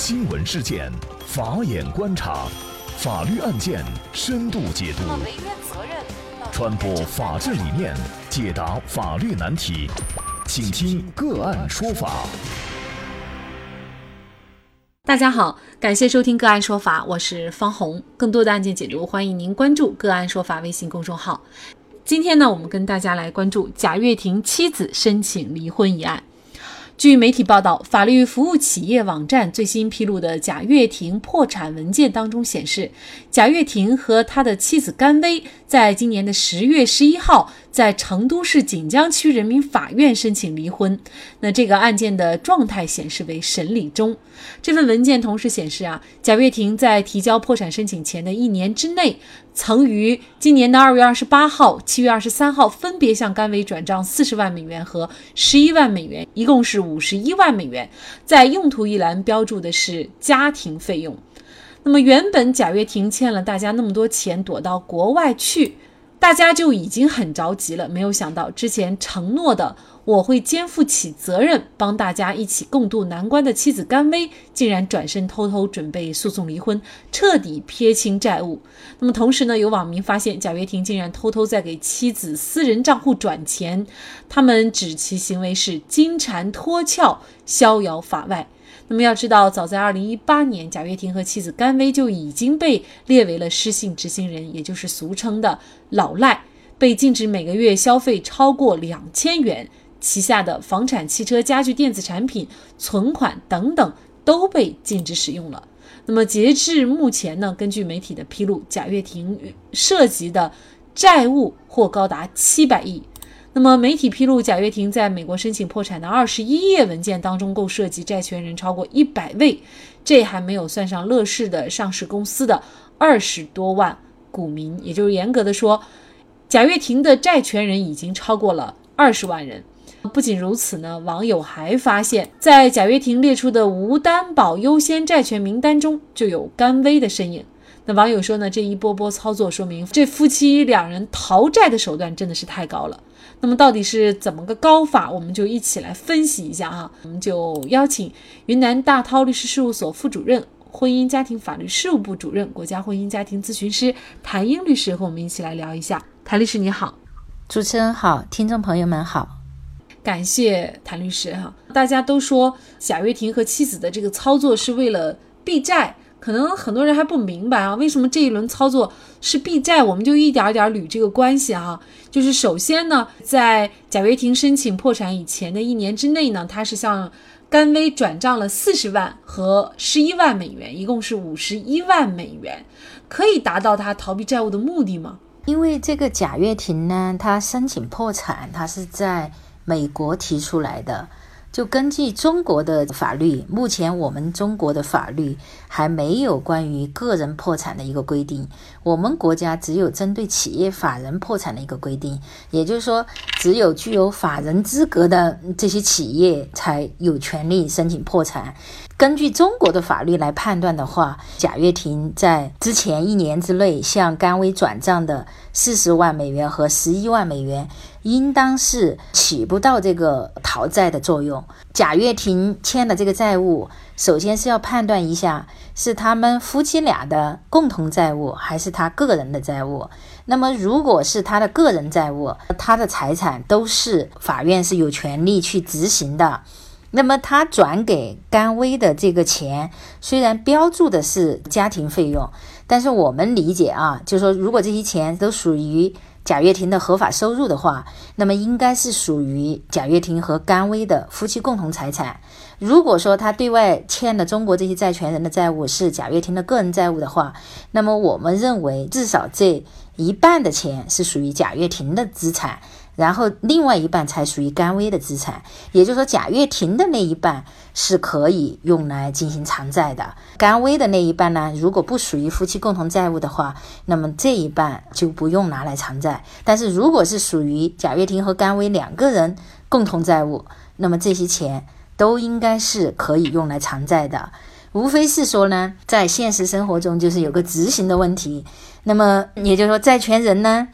新闻事件，法眼观察，法律案件深度解读，传播法治理念，解答法律难题，请听个案说法。大家好，感谢收听个案说法，我是方红。更多的案件解读，欢迎您关注个案说法微信公众号。今天呢，我们跟大家来关注贾跃亭妻子申请离婚一案。据媒体报道，法律服务企业网站最新披露的贾跃亭破产文件当中显示，贾跃亭和他的妻子甘薇在今年的十月十一号在成都市锦江区人民法院申请离婚。那这个案件的状态显示为审理中。这份文件同时显示啊，贾跃亭在提交破产申请前的一年之内，曾于今年的二月二十八号、七月二十三号分别向甘薇转账四十万美元和十一万美元，一共是五十一万美元，在用途一栏标注的是家庭费用。那么原本贾跃亭欠了大家那么多钱，躲到国外去。大家就已经很着急了，没有想到之前承诺的我会肩负起责任，帮大家一起共度难关的妻子甘薇，竟然转身偷偷准备诉讼离婚，彻底撇清债务。那么同时呢，有网民发现贾跃亭竟然偷偷在给妻子私人账户转钱，他们指其行为是金蝉脱壳，逍遥法外。那么要知道，早在二零一八年，贾跃亭和妻子甘薇就已经被列为了失信执行人，也就是俗称的“老赖”，被禁止每个月消费超过两千元，旗下的房产、汽车、家具、电子产品、存款等等都被禁止使用了。那么截至目前呢，根据媒体的披露，贾跃亭涉及的债务或高达七百亿。那么，媒体披露，贾跃亭在美国申请破产的二十一页文件当中，共涉及债权人超过一百位，这还没有算上乐视的上市公司的二十多万股民，也就是严格的说，贾跃亭的债权人已经超过了二十万人。不仅如此呢，网友还发现，在贾跃亭列出的无担保优先债权名单中，就有甘薇的身影。那网友说呢，这一波波操作说明这夫妻两人逃债的手段真的是太高了。那么到底是怎么个高法？我们就一起来分析一下哈。我们就邀请云南大韬律师事务所副主任、婚姻家庭法律事务部主任、国家婚姻家庭咨询师谭英律师和我们一起来聊一下。谭律师你好，主持人好，听众朋友们好，感谢谭律师哈。大家都说贾跃亭和妻子的这个操作是为了避债。可能很多人还不明白啊，为什么这一轮操作是避债？我们就一点点捋这个关系哈。就是首先呢，在贾跃亭申请破产以前的一年之内呢，他是向甘薇转账了四十万和十一万美元，一共是五十一万美元，可以达到他逃避债务的目的吗？因为这个贾跃亭呢，他申请破产，他是在美国提出来的。就根据中国的法律，目前我们中国的法律还没有关于个人破产的一个规定。我们国家只有针对企业法人破产的一个规定，也就是说，只有具有法人资格的这些企业才有权利申请破产。根据中国的法律来判断的话，贾跃亭在之前一年之内向甘薇转账的四十万美元和十一万美元，应当是起不到这个逃债的作用。贾跃亭欠的这个债务，首先是要判断一下是他们夫妻俩的共同债务，还是他个人的债务。那么，如果是他的个人债务，他的财产都是法院是有权利去执行的。那么他转给甘薇的这个钱，虽然标注的是家庭费用，但是我们理解啊，就是说，如果这些钱都属于贾跃亭的合法收入的话，那么应该是属于贾跃亭和甘薇的夫妻共同财产。如果说他对外欠的中国这些债权人的债务是贾跃亭的个人债务的话，那么我们认为至少这一半的钱是属于贾跃亭的资产。然后另外一半才属于甘薇的资产，也就是说贾跃亭的那一半是可以用来进行偿债的，甘薇的那一半呢，如果不属于夫妻共同债务的话，那么这一半就不用拿来偿债。但是如果是属于贾跃亭和甘薇两个人共同债务，那么这些钱都应该是可以用来偿债的。无非是说呢，在现实生活中就是有个执行的问题，那么也就是说债权人呢。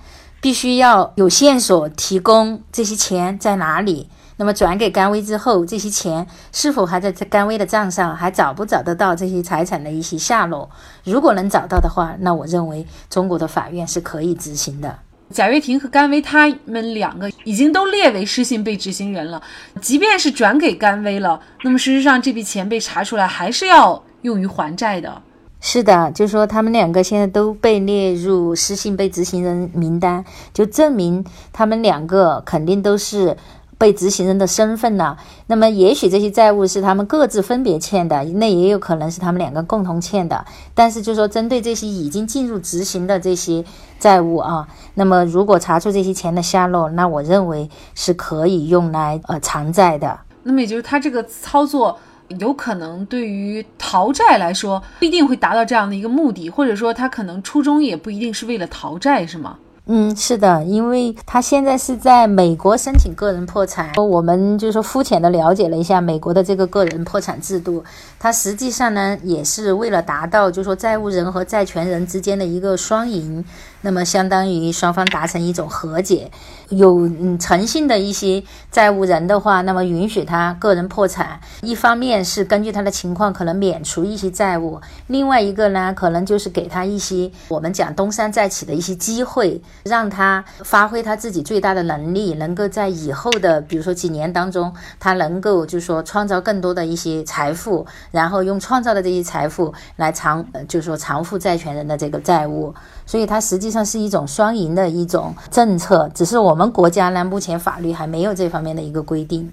必须要有线索提供这些钱在哪里，那么转给甘薇之后，这些钱是否还在甘薇的账上，还找不找得到这些财产的一些下落？如果能找到的话，那我认为中国的法院是可以执行的。贾跃亭和甘薇他们两个已经都列为失信被执行人了，即便是转给甘薇了，那么事实上这笔钱被查出来还是要用于还债的。是的，就说他们两个现在都被列入失信被执行人名单，就证明他们两个肯定都是。被执行人的身份呢？那么也许这些债务是他们各自分别欠的，那也有可能是他们两个共同欠的。但是就说针对这些已经进入执行的这些债务啊，那么如果查出这些钱的下落，那我认为是可以用来呃偿债的。那么也就是他这个操作有可能对于逃债来说不一定会达到这样的一个目的，或者说他可能初衷也不一定是为了逃债，是吗？嗯，是的，因为他现在是在美国申请个人破产，我们就是说肤浅的了解了一下美国的这个个人破产制度，它实际上呢也是为了达到就是说债务人和债权人之间的一个双赢。那么相当于双方达成一种和解，有嗯诚信的一些债务人的话，那么允许他个人破产。一方面是根据他的情况可能免除一些债务，另外一个呢，可能就是给他一些我们讲东山再起的一些机会，让他发挥他自己最大的能力，能够在以后的比如说几年当中，他能够就是说创造更多的一些财富，然后用创造的这些财富来偿，就是说偿付债权人的这个债务。所以它实际上是一种双赢的一种政策，只是我们国家呢目前法律还没有这方面的一个规定。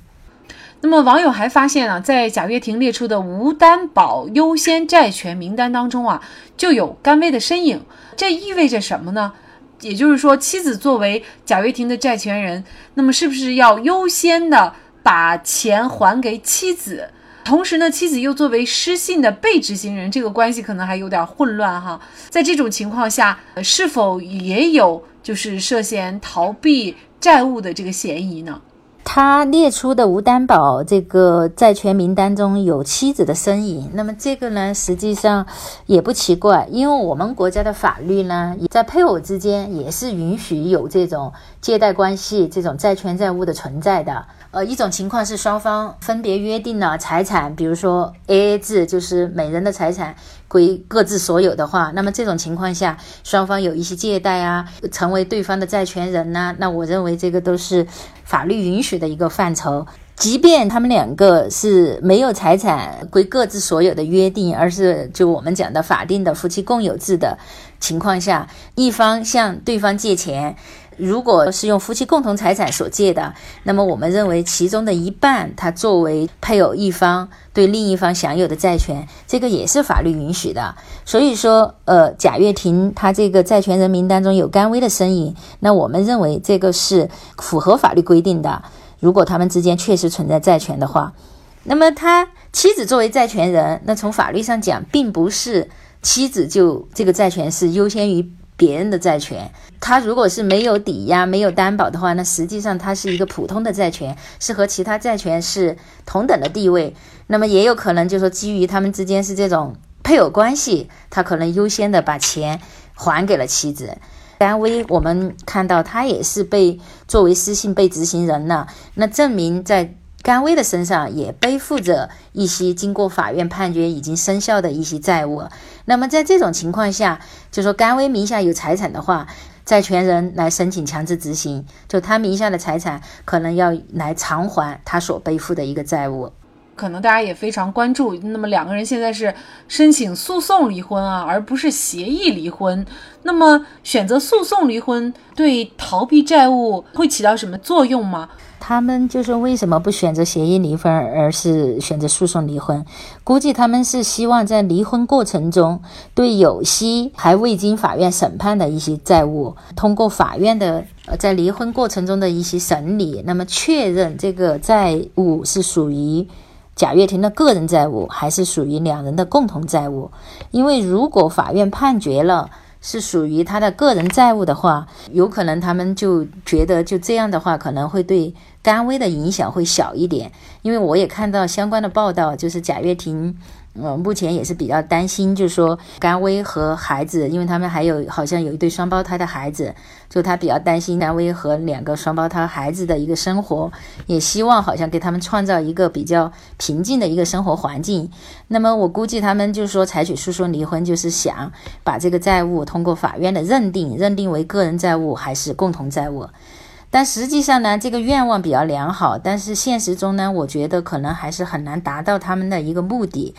那么网友还发现啊，在贾跃亭列出的无担保优先债权名单当中啊，就有甘薇的身影，这意味着什么呢？也就是说，妻子作为贾跃亭的债权人，那么是不是要优先的把钱还给妻子？同时呢，妻子又作为失信的被执行人，这个关系可能还有点混乱哈。在这种情况下，是否也有就是涉嫌逃避债务的这个嫌疑呢？他列出的无担保这个债权名单中有妻子的身影，那么这个呢，实际上也不奇怪，因为我们国家的法律呢，在配偶之间也是允许有这种借贷关系、这种债权债务的存在的。呃，一种情况是双方分别约定了财产，比如说 A A 制，就是每人的财产归各自所有的话，那么这种情况下，双方有一些借贷啊，成为对方的债权人呢，那我认为这个都是法律允许的一个范畴。即便他们两个是没有财产归各自所有的约定，而是就我们讲的法定的夫妻共有制的情况下，一方向对方借钱。如果是用夫妻共同财产所借的，那么我们认为其中的一半，它作为配偶一方对另一方享有的债权，这个也是法律允许的。所以说，呃，贾跃亭他这个债权人名单中有甘薇的身影，那我们认为这个是符合法律规定的。如果他们之间确实存在债权的话，那么他妻子作为债权人，那从法律上讲，并不是妻子就这个债权是优先于。别人的债权，他如果是没有抵押、没有担保的话，那实际上它是一个普通的债权，是和其他债权是同等的地位。那么也有可能就是说，基于他们之间是这种配偶关系，他可能优先的把钱还给了妻子。甘薇，我们看到他也是被作为失信被执行人了，那证明在。甘薇的身上也背负着一些经过法院判决已经生效的一些债务。那么在这种情况下，就说甘薇名下有财产的话，债权人来申请强制执行，就他名下的财产可能要来偿还他所背负的一个债务。可能大家也非常关注，那么两个人现在是申请诉讼离婚啊，而不是协议离婚。那么选择诉讼离婚对逃避债务会起到什么作用吗？他们就是为什么不选择协议离婚，而是选择诉讼离婚？估计他们是希望在离婚过程中，对有些还未经法院审判的一些债务，通过法院的呃在离婚过程中的一些审理，那么确认这个债务是属于贾跃亭的个人债务，还是属于两人的共同债务？因为如果法院判决了。是属于他的个人债务的话，有可能他们就觉得就这样的话，可能会对甘薇的影响会小一点，因为我也看到相关的报道，就是贾跃亭。呃，目前也是比较担心，就是说甘薇和孩子，因为他们还有好像有一对双胞胎的孩子，就他比较担心甘薇和两个双胞胎孩子的一个生活，也希望好像给他们创造一个比较平静的一个生活环境。那么我估计他们就是说采取诉讼离婚，就是想把这个债务通过法院的认定，认定为个人债务还是共同债务。但实际上呢，这个愿望比较良好，但是现实中呢，我觉得可能还是很难达到他们的一个目的，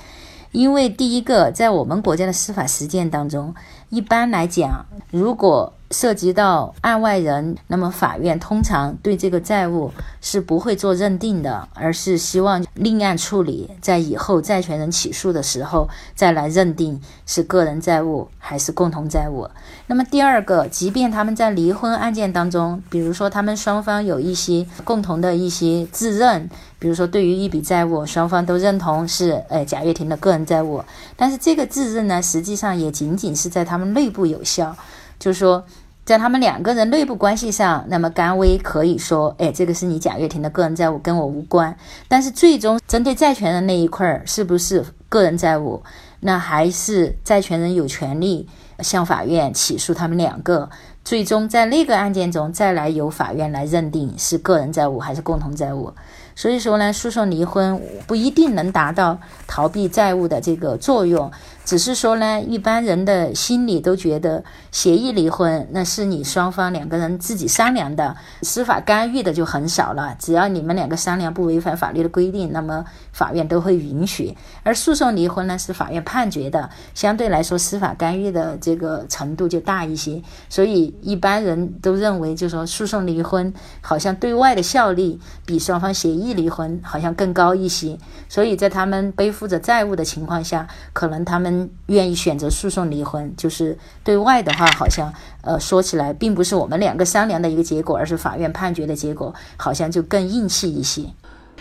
因为第一个，在我们国家的司法实践当中，一般来讲，如果涉及到案外人，那么法院通常对这个债务是不会做认定的，而是希望另案处理，在以后债权人起诉的时候再来认定是个人债务还是共同债务。那么第二个，即便他们在离婚案件当中，比如说他们双方有一些共同的一些自认，比如说对于一笔债务，双方都认同是呃贾跃亭的个人债务，但是这个自认呢，实际上也仅仅是在他们内部有效，就是说。在他们两个人内部关系上，那么甘薇可以说，哎，这个是你贾跃亭的个人债务，跟我无关。但是最终针对债权人那一块儿是不是个人债务，那还是债权人有权利向法院起诉他们两个。最终在那个案件中，再来由法院来认定是个人债务还是共同债务。所以说呢，诉讼离婚不一定能达到逃避债务的这个作用。只是说呢，一般人的心里都觉得协议离婚那是你双方两个人自己商量的，司法干预的就很少了。只要你们两个商量不违反法律的规定，那么法院都会允许。而诉讼离婚呢，是法院判决的，相对来说司法干预的这个程度就大一些。所以一般人都认为，就说诉讼离婚好像对外的效力比双方协议离婚好像更高一些。所以在他们背负着债务的情况下，可能他们。愿意选择诉讼离婚，就是对外的话，好像呃说起来，并不是我们两个商量的一个结果，而是法院判决的结果，好像就更硬气一些。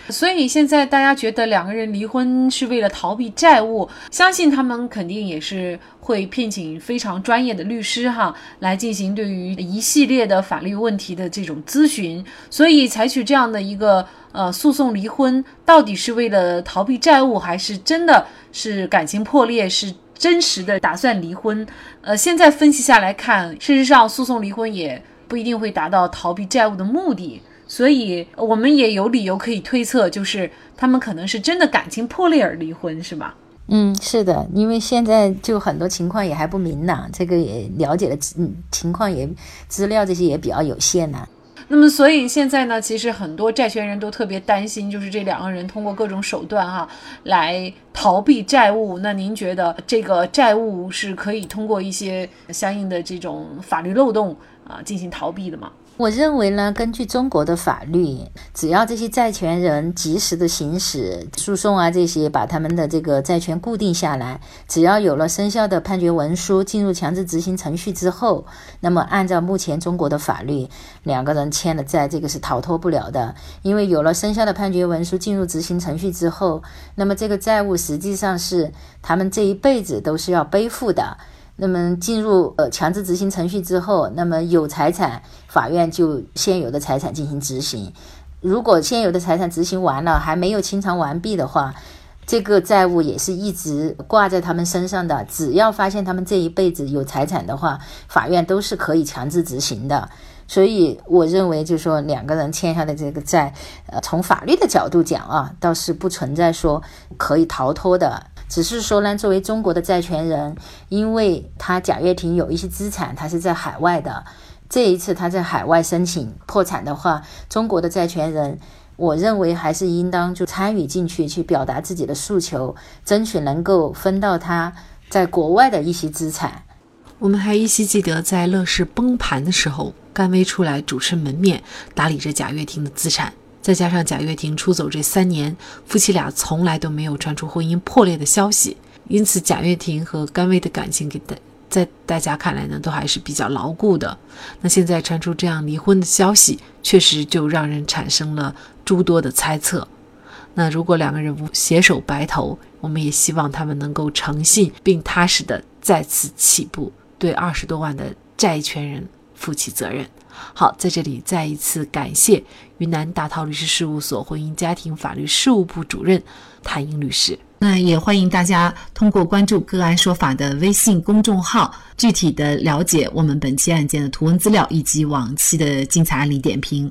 所以现在大家觉得两个人离婚是为了逃避债务，相信他们肯定也是会聘请非常专业的律师哈，来进行对于一系列的法律问题的这种咨询。所以采取这样的一个呃诉讼离婚，到底是为了逃避债务，还是真的是感情破裂，是真实的打算离婚？呃，现在分析下来看，事实上诉讼离婚也不一定会达到逃避债务的目的。所以，我们也有理由可以推测，就是他们可能是真的感情破裂而离婚，是吧？嗯，是的，因为现在就很多情况也还不明朗，这个也了解的嗯情况也资料这些也比较有限呢。那么，所以现在呢，其实很多债权人都特别担心，就是这两个人通过各种手段哈来逃避债务。那您觉得这个债务是可以通过一些相应的这种法律漏洞啊进行逃避的吗？我认为呢，根据中国的法律，只要这些债权人及时的行使诉讼啊，这些把他们的这个债权固定下来，只要有了生效的判决文书，进入强制执行程序之后，那么按照目前中国的法律，两个人欠的债，这个是逃脱不了的。因为有了生效的判决文书，进入执行程序之后，那么这个债务实际上是他们这一辈子都是要背负的。那么进入呃强制执行程序之后，那么有财产，法院就现有的财产进行执行。如果现有的财产执行完了还没有清偿完毕的话，这个债务也是一直挂在他们身上的。只要发现他们这一辈子有财产的话，法院都是可以强制执行的。所以我认为，就是说两个人欠下的这个债，呃，从法律的角度讲啊，倒是不存在说可以逃脱的。只是说呢，作为中国的债权人，因为他贾跃亭有一些资产，他是在海外的。这一次他在海外申请破产的话，中国的债权人，我认为还是应当就参与进去，去表达自己的诉求，争取能够分到他在国外的一些资产。我们还依稀记得，在乐视崩盘的时候，甘薇出来主持门面，打理着贾跃亭的资产。再加上贾跃亭出走这三年，夫妻俩从来都没有传出婚姻破裂的消息，因此贾跃亭和甘薇的感情给大在大家看来呢，都还是比较牢固的。那现在传出这样离婚的消息，确实就让人产生了诸多的猜测。那如果两个人不携手白头，我们也希望他们能够诚信并踏实的再次起步，对二十多万的债权人负起责任。好，在这里再一次感谢云南大韬律师事务所婚姻家庭法律事务部主任谭英律师。那也欢迎大家通过关注“个案说法”的微信公众号，具体的了解我们本期案件的图文资料以及往期的精彩案例点评。